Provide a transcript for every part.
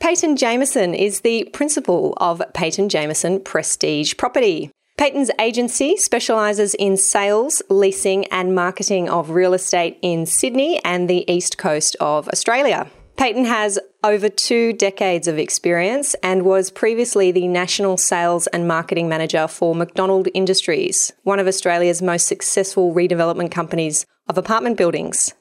Paton Jamieson is the principal of Paton Jamieson Prestige Property. Paton's agency specialises in sales, leasing, and marketing of real estate in Sydney and the east coast of Australia. Paton has over two decades of experience and was previously the National Sales and Marketing Manager for McDonald Industries, one of Australia's most successful redevelopment companies of apartment buildings.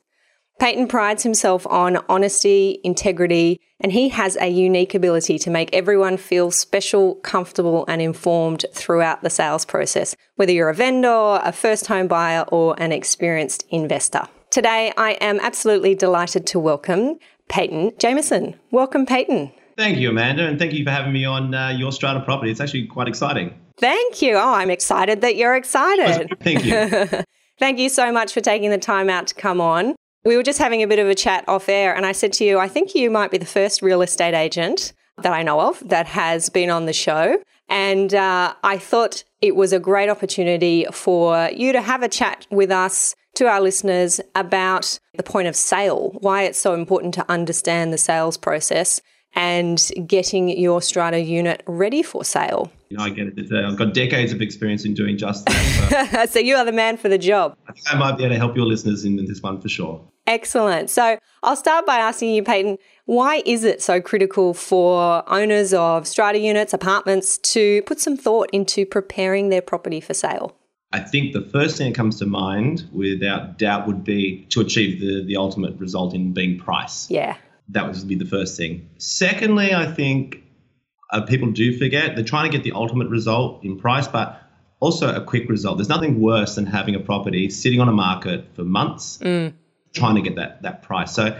Paton prides himself on honesty, integrity, and he has a unique ability to make everyone feel special, comfortable, and informed throughout the sales process, whether you're a vendor, a first home buyer, or an experienced investor. Today, I am absolutely delighted to welcome Paton Jamieson. Welcome, Paton. Thank you, Amanda, and thank you for having me on uh, your Strata property. It's actually quite exciting. Thank you. Oh, I'm excited that you're excited. Thank you. Thank you so much for taking the time out to come on. We were just having a bit of a chat off air, and I said to you, I think you might be the first real estate agent that I know of that has been on the show. And uh, I thought it was a great opportunity for you to have a chat with us, to our listeners, about the point of sale, why it's so important to understand the sales process and getting your strata unit ready for sale. You know, I get it. Uh, I've got decades of experience in doing just that. So. so you are the man for the job. I think I might be able to help your listeners in this one for sure. Excellent. So I'll start by asking you, Paton, why is it so critical for owners of strata units, apartments, to put some thought into preparing their property for sale? I think the first thing that comes to mind, without doubt, would be to achieve the, the ultimate result in being price. Yeah. That would be the first thing. Secondly, I think uh, people do forget they're trying to get the ultimate result in price, but also a quick result. There's nothing worse than having a property sitting on a market for months, mm. trying to get that that price. So,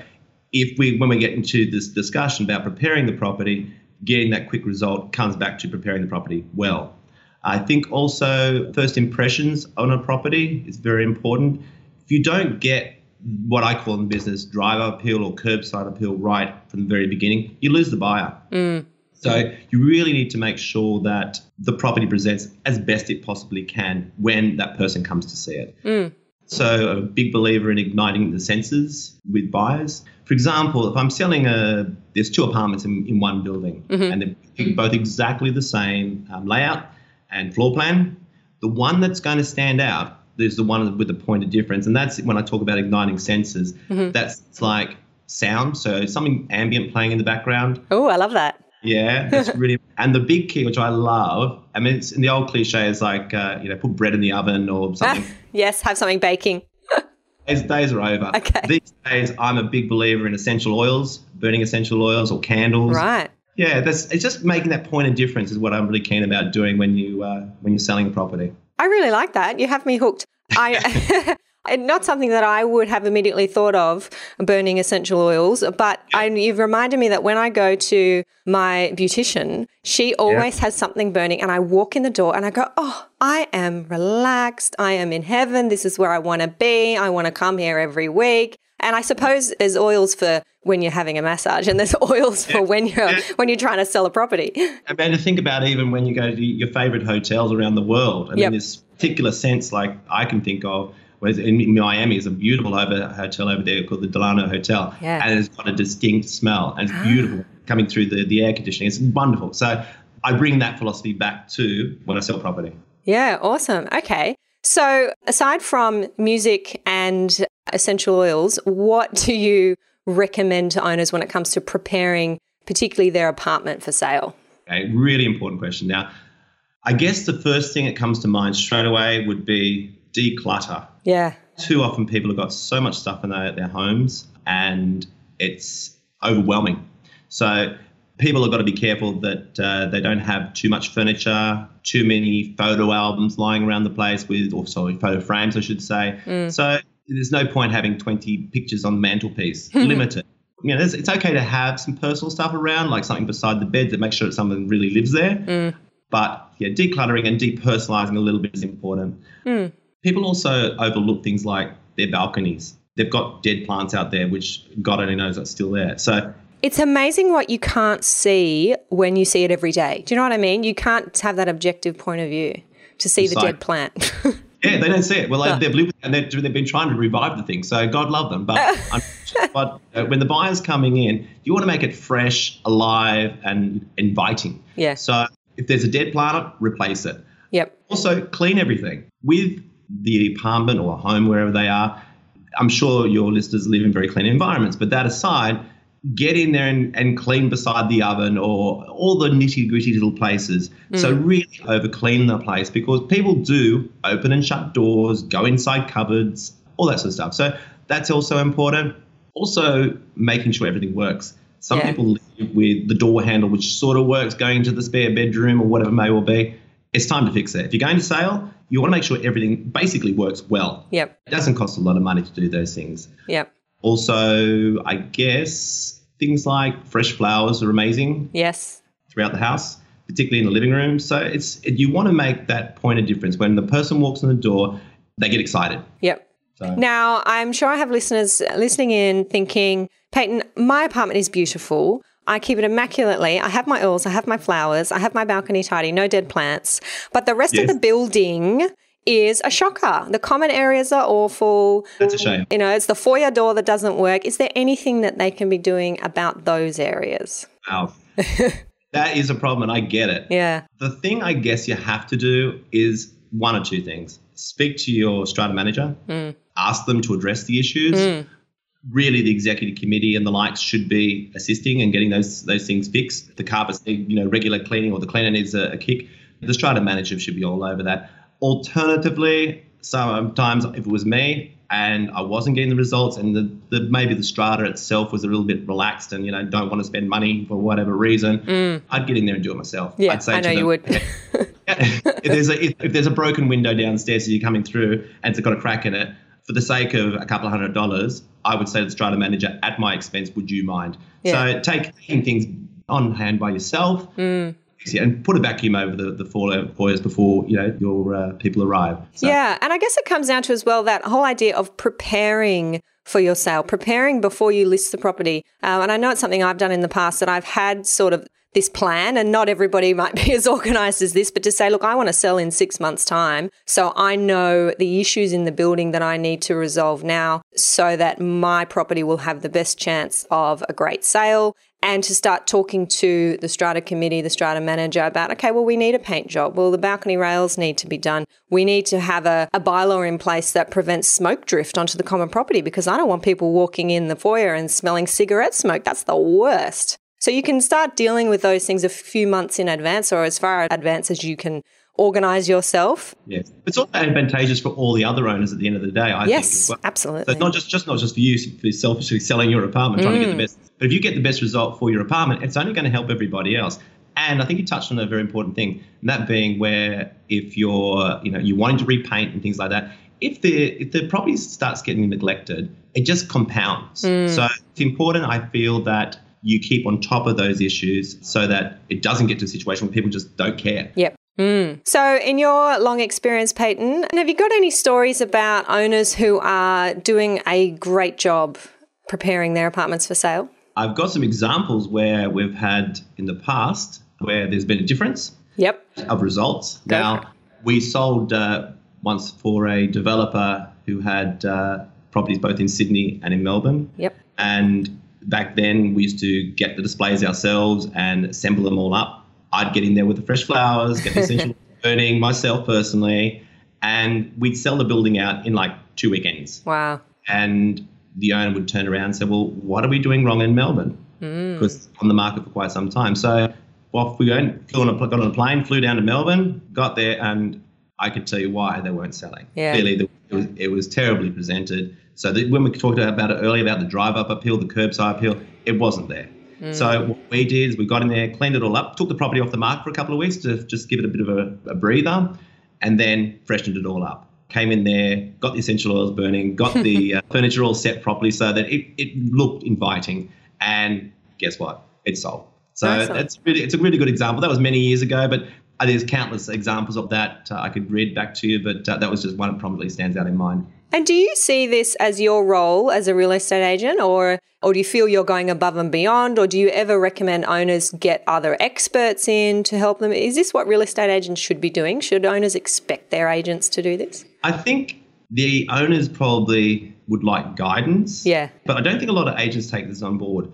if we when we get into this discussion about preparing the property, getting that quick result comes back to preparing the property well. I think also first impressions on a property is very important. If you don't get what I call in business driver appeal or curbside appeal right from the very beginning, you lose the buyer. Mm. So you really need to make sure that the property presents as best it possibly can when that person comes to see it. Mm. So a big believer in igniting the senses with buyers. For example, if I'm selling a, there's two apartments in, in one building mm-hmm. and they're both exactly the same um, layout and floor plan, the one that's going to stand out is the one with the point of difference. And that's when I talk about igniting senses. Mm-hmm. That's like sound. So something ambient playing in the background. Oh, I love that. Yeah, that's really. and the big key, which I love, I mean, it's in the old cliche is like, uh, you know, put bread in the oven or something. yes, have something baking. These days are over. Okay. These days, I'm a big believer in essential oils, burning essential oils or candles. Right. Yeah, that's it's just making that point of difference is what I'm really keen about doing when you uh, when you're selling a property. I really like that. You have me hooked. I not something that I would have immediately thought of burning essential oils, but I, you've reminded me that when I go to my beautician, she always yeah. has something burning, and I walk in the door and I go, "Oh, I am relaxed. I am in heaven. This is where I want to be. I want to come here every week." And I suppose there's oils for when you're having a massage, and there's oils yeah. for when you're yeah. when you're trying to sell a property. And to think about even when you go to your favorite hotels around the world. I yep. mean, this particular sense, like I can think of Whereas in Miami is a beautiful over hotel over there called the Delano Hotel, yeah. and it's got a distinct smell and it's ah. beautiful coming through the, the air conditioning. It's wonderful. So I bring that philosophy back to when I sell property. Yeah, awesome. Okay. So aside from music and essential oils, what do you recommend to owners when it comes to preparing, particularly their apartment for sale? Okay, really important question. Now, I guess the first thing that comes to mind straight away would be declutter. Yeah. Too often people have got so much stuff in their, their homes and it's overwhelming. So people have got to be careful that uh, they don't have too much furniture, too many photo albums lying around the place with, or sorry, photo frames, I should say. Mm. So there's no point having 20 pictures on the mantelpiece. Limited. You know, it's okay to have some personal stuff around, like something beside the bed that makes sure that someone really lives there. Mm. But yeah, decluttering and depersonalizing a little bit is important. Mm. People also overlook things like their balconies. They've got dead plants out there, which God only knows that's still there. So It's amazing what you can't see when you see it every day. Do you know what I mean? You can't have that objective point of view to see the like- dead plant. Yeah, they don't see it. Well, they, they've lived and they've, they've been trying to revive the thing. So God love them. But, but uh, when the buyer's coming in, you want to make it fresh, alive, and inviting. Yeah. So if there's a dead plant, replace it. yep. Also, clean everything with the apartment or home wherever they are. I'm sure your listeners live in very clean environments, but that aside, get in there and, and clean beside the oven or all the nitty gritty little places. So mm. really over clean the place because people do open and shut doors, go inside cupboards, all that sort of stuff. So that's also important. Also making sure everything works. Some Yeah. people live with the door handle, which sort of works, going to the spare bedroom or whatever it may well be. It's time to fix it. If you're going to sale, you want to make sure everything basically works well. Yep. It doesn't cost a lot of money to do those things. Yep. Also, I guess things like fresh flowers are amazing Yes. throughout the house, particularly in the living room. So it's you want to make that point of difference when the person walks in the door, they get excited. Yep. So Now, I'm sure I have listeners listening in thinking, Paton, my apartment is beautiful. I keep it immaculately. I have my oils, I have my flowers, I have my balcony tidy, no dead plants. But the rest of the building is a shocker. The common areas are awful. that's a shame. You know, it's the foyer door that doesn't work. Is there anything that they can be doing about those areas? Wow. that is a problem, and I get it. Yeah. The thing I guess you have to do is one or two things. Speak to your strata manager, mm. ask them to address the issues. Mm. Really, the executive committee and the likes should be assisting and getting those those things fixed. The carpets need, you know, regular cleaning, or the cleaner needs a, a kick. The strata manager should be all over that. Alternatively, sometimes if it was me and I wasn't getting the results, and the, the maybe the strata itself was a little bit relaxed, and you know, don't want to spend money for whatever reason, mm. I'd get in there and do it myself. Yeah, I'd say I know you would. if there's a if, if there's a broken window downstairs as you're coming through and it's got a crack in it, for the sake of a couple of hundred dollars, I would say to the strata manager, at my expense, would you mind? Yeah. So take taking things on hand by yourself. Yeah, and put a vacuum over the, the foyer foyers before you know your uh, people arrive. So, Yeah, and I guess it comes down to as well that whole idea of preparing for your sale, preparing before you list the property. Um, and I know it's something I've done in the past that I've had sort of this plan, and not everybody might be as organized as this, but to say, look, I want to sell in six months' time. So I know the issues in the building that I need to resolve now so that my property will have the best chance of a great sale and to start talking to the strata committee, the strata manager about, okay, well, we need a paint job. Well, the balcony rails need to be done. We need to have a, a bylaw in place that prevents smoke drift onto the common property because I don't want people walking in the foyer and smelling cigarette smoke. That's the worst. So you can start dealing with those things a few months in advance or as far advance as you can organize yourself. yes. It's also advantageous for all the other owners at the end of the day. I think. yes, as well. absolutely. So it's not just just not just for you for selfishly selling your apartment, trying to get the Mm. best. But if you get the best result for your apartment, it's only going to help everybody else. And I think you touched on a very important thing, and that being where if you're you know you wanting to repaint and things like that, if the if the property starts getting neglected, it just compounds. Mm. So it's important, I feel, that you keep on top of those issues so that it doesn't get to a situation where people just don't care. Yep. Mm. So, in your long experience, Paton, have you got any stories about owners who are doing a great job preparing their apartments for sale? I've got some examples where we've had in the past where there's been a difference Yep. of results. Go now, we sold uh, once for a developer who had uh, properties both in Sydney and in Melbourne. Yep. And back then, we used to get the displays ourselves and assemble them all up. I'd get in there with the fresh flowers, get the essential burning myself personally, and we'd sell the building out in like two weekends. Wow. And the owner would turn around and say, Well, what are we doing wrong in Melbourne? Mm. Because it's on the market for quite some time. So off we went, flew on a, got on a plane, flew down to Melbourne, got there, and I could tell you why they weren't selling. Yeah. Clearly, the, it, was, it was terribly presented. So that when we talked about it earlier about the drive up appeal, the curbside appeal, it wasn't there. So what we did is we got in there, cleaned it all up, took the property off the market for a couple of weeks to just give it a bit of a, a breather, and then freshened it all up. Came in there, got the essential oils burning, got the uh, furniture all set properly so that it, it looked inviting. And guess what? It sold. So Excellent. it's really it's a really good example. That was many years ago, but uh, there's countless examples of that uh, I could read back to you, but uh, that was just one that probably stands out in mind. And do you see this as your role as a real estate agent or or do you feel you're going above and beyond or do you ever recommend owners get other experts in to help them? Is this what real estate agents should be doing? Should owners expect their agents to do this? I think the owners probably would like guidance. Yeah. But I don't think a lot of agents take this on board.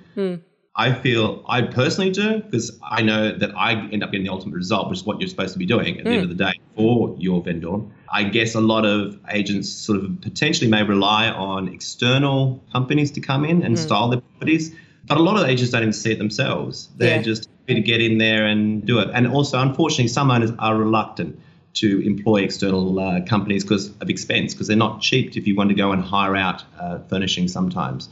I feel I personally do because I know that I end up getting the ultimate result, which is what you're supposed to be doing at the end of the day for your vendor. I guess a lot of agents sort of potentially may rely on external companies to come in and style their properties, but a lot of agents don't even see it themselves. They're Yeah. just happy to get in there and do it. And also, unfortunately, some owners are reluctant to employ external uh, companies because of expense, because they're not cheap if you want to go and hire out uh, furnishing sometimes.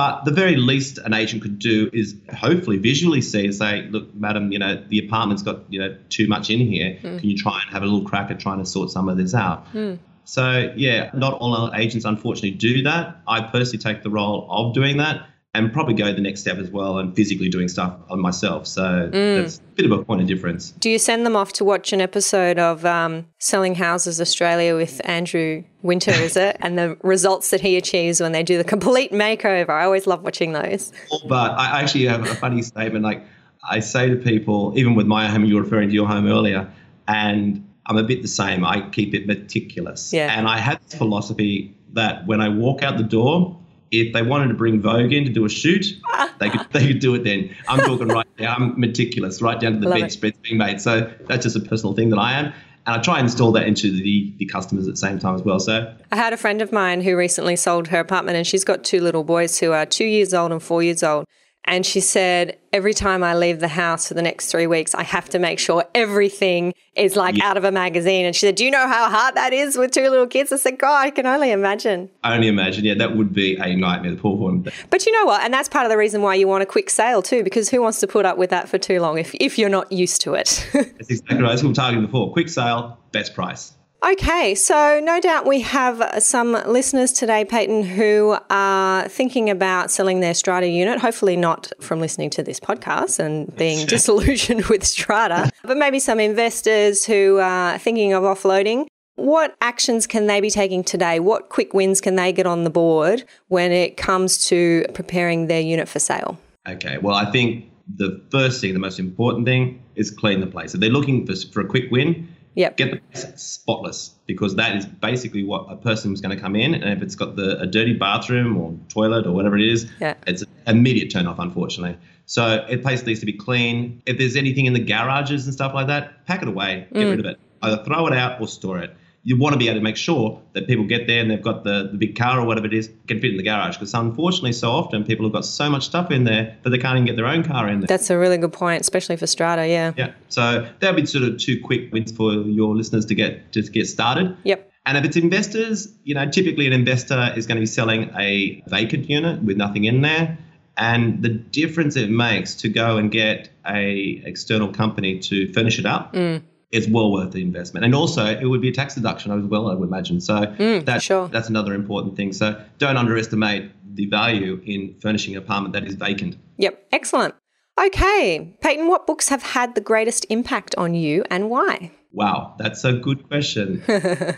But the very least an agent could do is hopefully visually see and say, look, madam, you know, the apartment's got, you know, too much in here. Hmm. Can you try and have a little crack at trying to sort some of this out? Hmm. So, yeah, not all agents unfortunately do that. I personally take the role of doing that and probably go the next step as well and physically doing stuff on myself. So that's a bit of a point of difference. Do you send them off to watch an episode of um, Selling Houses Australia with Andrew Winter, is it? and the results that he achieves when they do the complete makeover. I always love watching those. But I actually have a funny statement. Like I say to people, even with my home, you were referring to your home earlier, and I'm a bit the same. I keep it meticulous. Yeah. And I have this philosophy that when I walk out the door, if they wanted to bring Vogue in to do a shoot, ah. they could they could do it then. I'm talking right now. I'm meticulous, right down to the Love it. bedspreads being made. So that's just a personal thing that I am. And I try and install that into the, the customers at the same time as well. So I had a friend of mine who recently sold her apartment and she's got two little boys who are two years old and four years old. And she said, every time I leave the house for the next three weeks, I have to make sure everything is like out of a magazine. And she said, Do you know how hard that is with two little kids? I said, God, I can only imagine. I only imagine, yeah, that would be a nightmare, the poor one. But you know what? And that's part of the reason why you want a quick sale too, because who wants to put up with that for too long if, if you're not used to it? That's exactly right. That's what were targeting before. Quick sale, best price. Okay, so no doubt we have some listeners today, Paton, who are thinking about selling their Strata unit, hopefully not from listening to this podcast and being disillusioned with Strata, but maybe some investors who are thinking of offloading. What actions can they be taking today? What quick wins can they get on the board when it comes to preparing their unit for sale? Okay, well, I think the first thing, the most important thing, is clean the place. If they're looking for, for a quick win, Yep. get the place spotless because that is basically what a person is going to come in. And if it's got the, a dirty bathroom or toilet or whatever it is, Yeah. it's an immediate turn off, unfortunately. So it place needs to be clean. If there's anything in the garages and stuff like that, pack it away, get mm. rid of it. Either throw it out or store it. You want to be able to make sure that people get there and they've got the, the big car or whatever it is, can fit in the garage. Because unfortunately, so often people have got so much stuff in there that they can't even get their own car in there. That's a really good point, especially for Strata, yeah. Yeah. So that would be sort of two quick wins for your listeners to get to get started. Yep. And if it's investors, you know, typically an investor is going to be selling a vacant unit with nothing in there. And the difference it makes to go and get a external company to furnish it up mm. Is well worth the investment. And also it would be a tax deduction as well, I would imagine. So that's sure. that's another important thing. So don't underestimate the value in furnishing an apartment that is vacant. Yep, excellent. Okay, Paton, what books have had the greatest impact on you and why? Wow, that's a good question.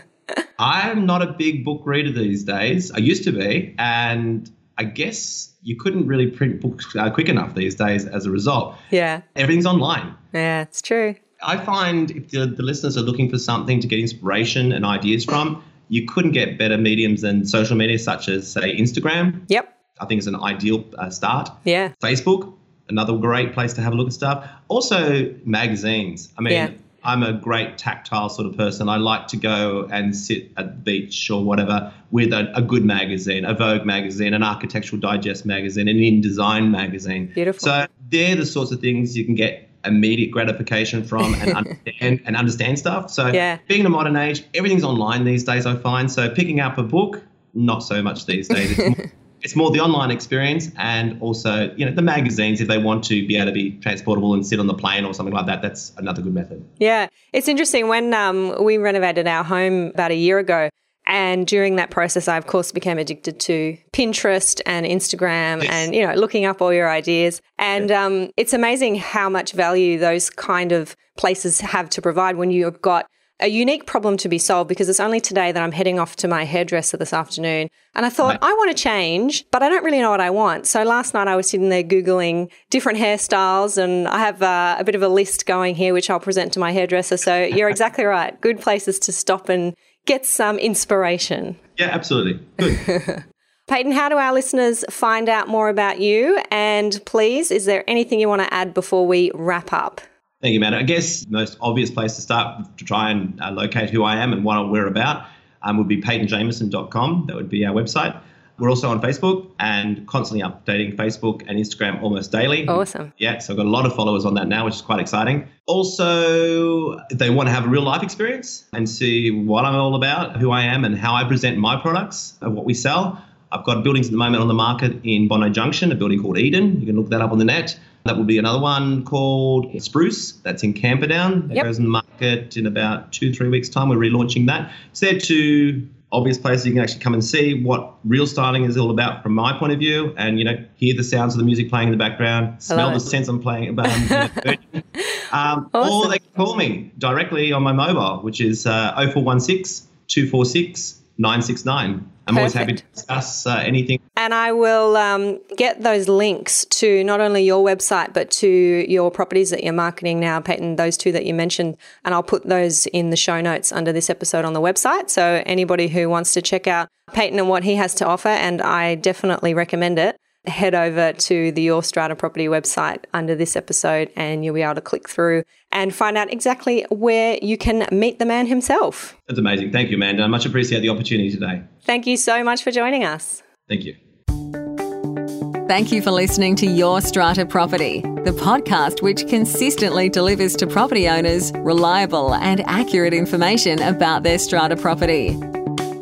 I'm not a big book reader these days. I used to be, and I guess you couldn't really print books uh, quick enough these days as a result. Yeah, Everything's online. yeah, it's true. I find if the, the listeners are looking for something to get inspiration and ideas from, you couldn't get better mediums than social media, such as, say, Instagram. Yep, I think it's an ideal uh, start. yeah, Facebook, another great place to have a look at stuff. Also, magazines. I mean, Yeah. I'm a great tactile sort of person. I like to go and sit at the beach or whatever with a, a good magazine, a Vogue magazine, an Architectural Digest magazine, an InDesign magazine. Beautiful. So they're the sorts of things you can get immediate gratification from and understand and understand stuff. So Yeah. being in a modern age, everything's online these days. I find so picking up a book, not so much these days. It's more, it's more the online experience and also you know the magazines if they want to be able to be transportable and sit on the plane or something like that. That's another good method. yeah. It's interesting when um, we renovated our home about a year ago. And during that process, I of course became addicted to Pinterest and Instagram yes. and, you know, looking up all your ideas. And um, it's amazing how much value those kind of places have to provide when you've got a unique problem to be solved because it's only today that I'm heading off to my hairdresser this afternoon. And I thought, right. I want to change, but I don't really know what I want. So last night I was sitting there Googling different hairstyles and I have uh, a bit of a list going here, which I'll present to my hairdresser. So you're exactly right. Good places to stop and get some inspiration. Yeah, absolutely. Good. Paton, how do our listeners find out more about you? And please, is there anything you want to add before we wrap up? Thank you, Matt. I guess most obvious place to start to try and uh, locate who I am and what we're about um, would be patonjamieson.com. That would be our website. We're also on Facebook and constantly updating Facebook and Instagram almost daily. Awesome. Yeah, so I've got a lot of followers on that now, which is quite exciting. Also, they want to have a real life experience and see what I'm all about, who I am, and how I present my products and what we sell, I've got buildings at the moment on the market in Bondi Junction, a building called Eden. You can look that up on the net. That will be another one called Spruce. That's in Camperdown. It yep. goes in the market in about two, three weeks' time. We're relaunching that. So they're two obvious places you can actually come and see what real styling is all about from my point of view and, you know, hear the sounds of the music playing in the background, smell the scents I'm playing. Um, you know, um, awesome. Or they can call me directly on my mobile, which is uh, 0416 246 969. I'm Perfect. always happy to discuss uh, anything. And I will um, get those links to not only your website, but to your properties that you're marketing now, Paton, those two that you mentioned. And I'll put those in the show notes under this episode on the website. So anybody who wants to check out Paton and what he has to offer, and I definitely recommend it, head over to the Your Strata Property website under this episode and you'll be able to click through and find out exactly where you can meet the man himself. That's amazing. Thank you, Amanda. I much appreciate the opportunity today. Thank you so much for joining us. Thank you. Thank you for listening to Your Strata Property, the podcast which consistently delivers to property owners reliable and accurate information about their strata property.